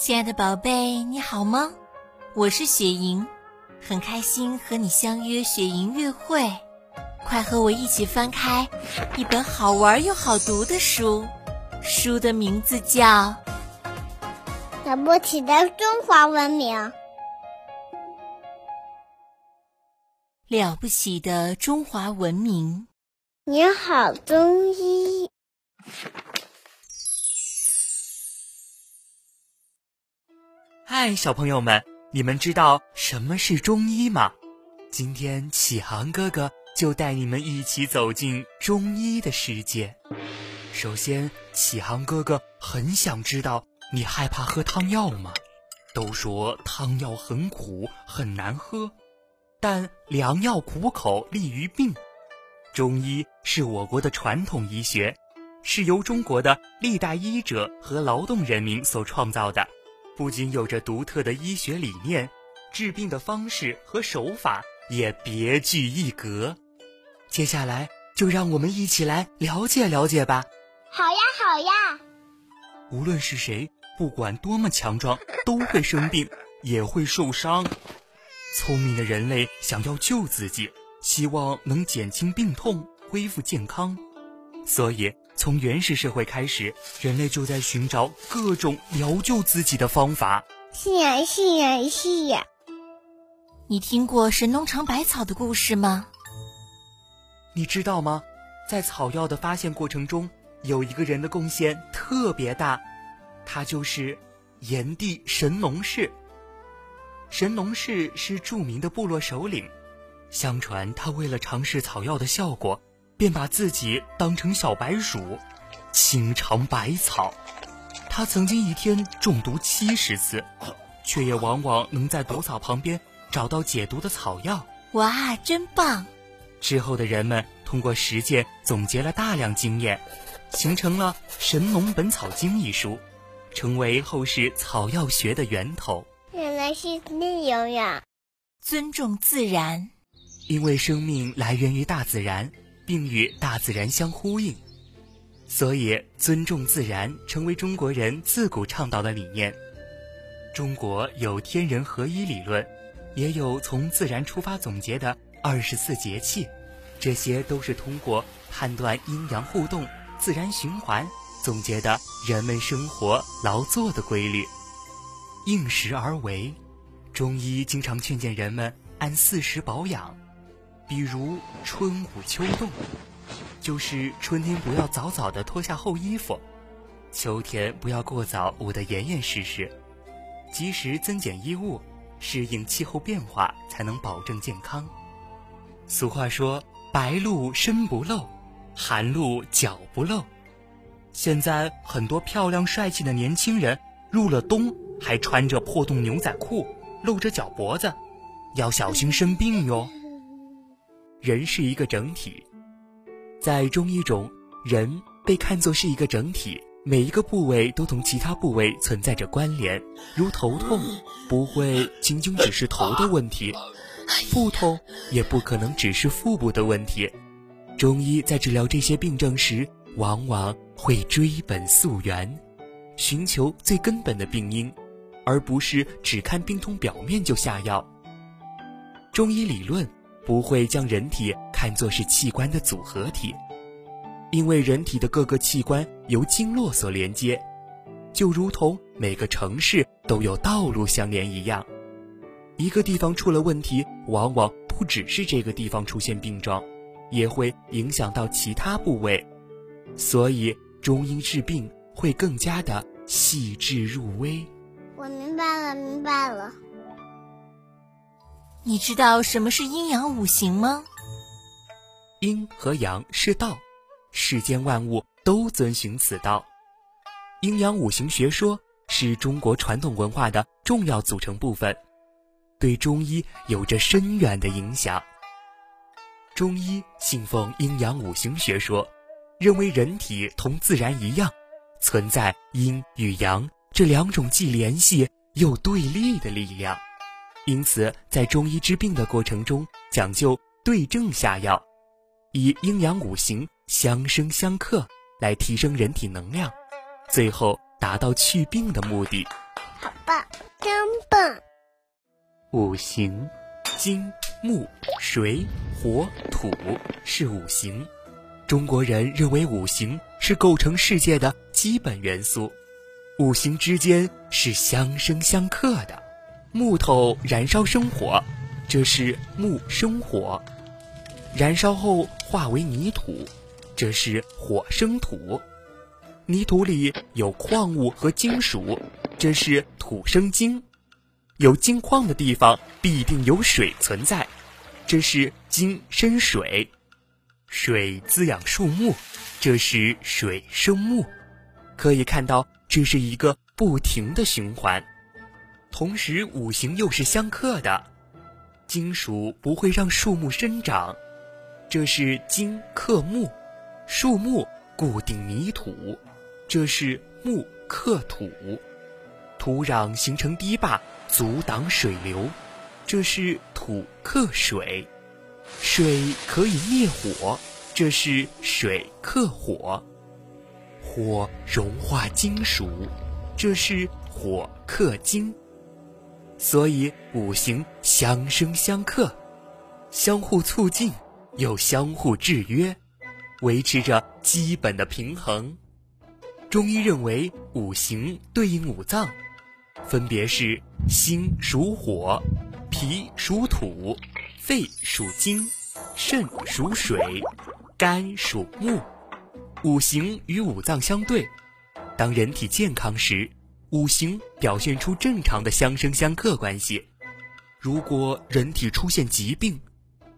亲爱的宝贝，你好吗？我是雪莹，很开心和你相约雪莹月会。快和我一起翻开一本好玩又好读的书，书的名字叫《了不起的中华文明》。了不起的中华文明。你好，中医。嗨，小朋友们，你们知道什么是中医吗？今天启航哥哥就带你们一起走进中医的世界。首先，启航哥哥很想知道，你害怕喝汤药吗？都说汤药很苦，很难喝，但良药苦口利于病。中医是我国的传统医学，是由中国的历代医者和劳动人民所创造的。不仅有着独特的医学理念，治病的方式和手法也别具一格。接下来就让我们一起来了解了解吧。好呀，好呀。无论是谁，不管多么强壮，都会生病，也会受伤。聪明的人类想要救自己，希望能减轻病痛，恢复健康，所以。从原始社会开始，人类就在寻找各种疗救自己的方法。是呀，是呀，是呀。你听过神农尝百草的故事吗？你知道吗？在草药的发现过程中，有一个人的贡献特别大，他就是炎帝神农氏。神农氏是著名的部落首领，相传他为了尝试草药的效果。便把自己当成小白鼠，清尝百草。他曾经一天中毒七十次，却也往往能在毒草旁边找到解毒的草药。哇，真棒！之后的人们通过实践总结了大量经验，形成了《神农本草经》一书，成为后世草药学的源头。原来是那样呀！尊重自然，因为生命来源于大自然。并与大自然相呼应，所以尊重自然成为中国人自古倡导的理念。中国有天人合一理论，也有从自然出发总结的二十四节气，这些都是通过判断阴阳互动、自然循环总结的人们生活劳作的规律。应时而为，中医经常劝谏人们按四时保养。比如春捂秋冻，就是春天不要早早的脱下厚衣服，秋天不要过早捂得严严实实，及时增减衣物，适应气候变化，才能保证健康。俗话说：“白露身不露，寒露脚不露。”现在很多漂亮帅气的年轻人入了冬还穿着破洞牛仔裤，露着脚脖子，要小心生病哟。人是一个整体，在中医中，人被看作是一个整体，每一个部位都同其他部位存在着关联。如头痛，不会仅仅只是头的问题；腹痛，也不可能只是腹部的问题。中医在治疗这些病症时，往往会追本溯源，寻求最根本的病因，而不是只看病痛表面就下药。中医理论。不会将人体看作是器官的组合体，因为人体的各个器官由经络所连接，就如同每个城市都有道路相连一样。一个地方出了问题，往往不只是这个地方出现病状，也会影响到其他部位，所以中医治病会更加的细致入微。我明白了，明白了。你知道什么是阴阳五行吗？阴和阳是道，世间万物都遵循此道。阴阳五行学说是中国传统文化的重要组成部分，对中医有着深远的影响。中医信奉阴阳五行学说，认为人体同自然一样，存在阴与阳这两种既联系又对立的力量。因此，在中医治病的过程中，讲究对症下药，以阴阳五行相生相克来提升人体能量，最后达到祛病的目的。好棒真棒。五行，金、木、水、火、土是五行。中国人认为五行是构成世界的基本元素，五行之间是相生相克的。木头燃烧生火，这是木生火；燃烧后化为泥土，这是火生土。泥土里有矿物和金属，这是土生金。有金矿的地方必定有水存在，这是金生水。水滋养树木，这是水生木。可以看到，这是一个不停的循环。同时，五行又是相克的，金属不会让树木生长，这是金克木；树木固定泥土，这是木克土。土壤形成堤坝，阻挡水流，这是土克水；水可以灭火，这是水克火；火融化金属，这是火克金。所以五行相生相克，相互促进，又相互制约，维持着基本的平衡。中医认为五行对应五脏。分别是心属火，脾属土，肺属金，肾属水，肝属木。五行与五脏相对，当人体健康时，五行表现出正常的相生相克关系；如果人体出现疾病，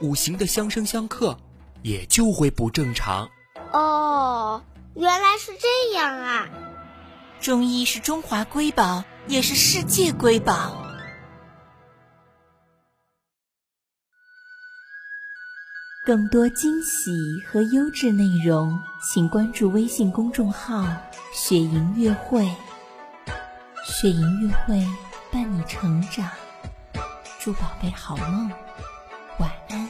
五行的相生相克也就会不正常。哦，原来是这样啊！中医是中华瑰宝。也是世界瑰宝。更多惊喜和优质内容，请关注微信公众号“雪莹乐会”。雪莹乐会伴你成长，祝宝贝好梦，晚安。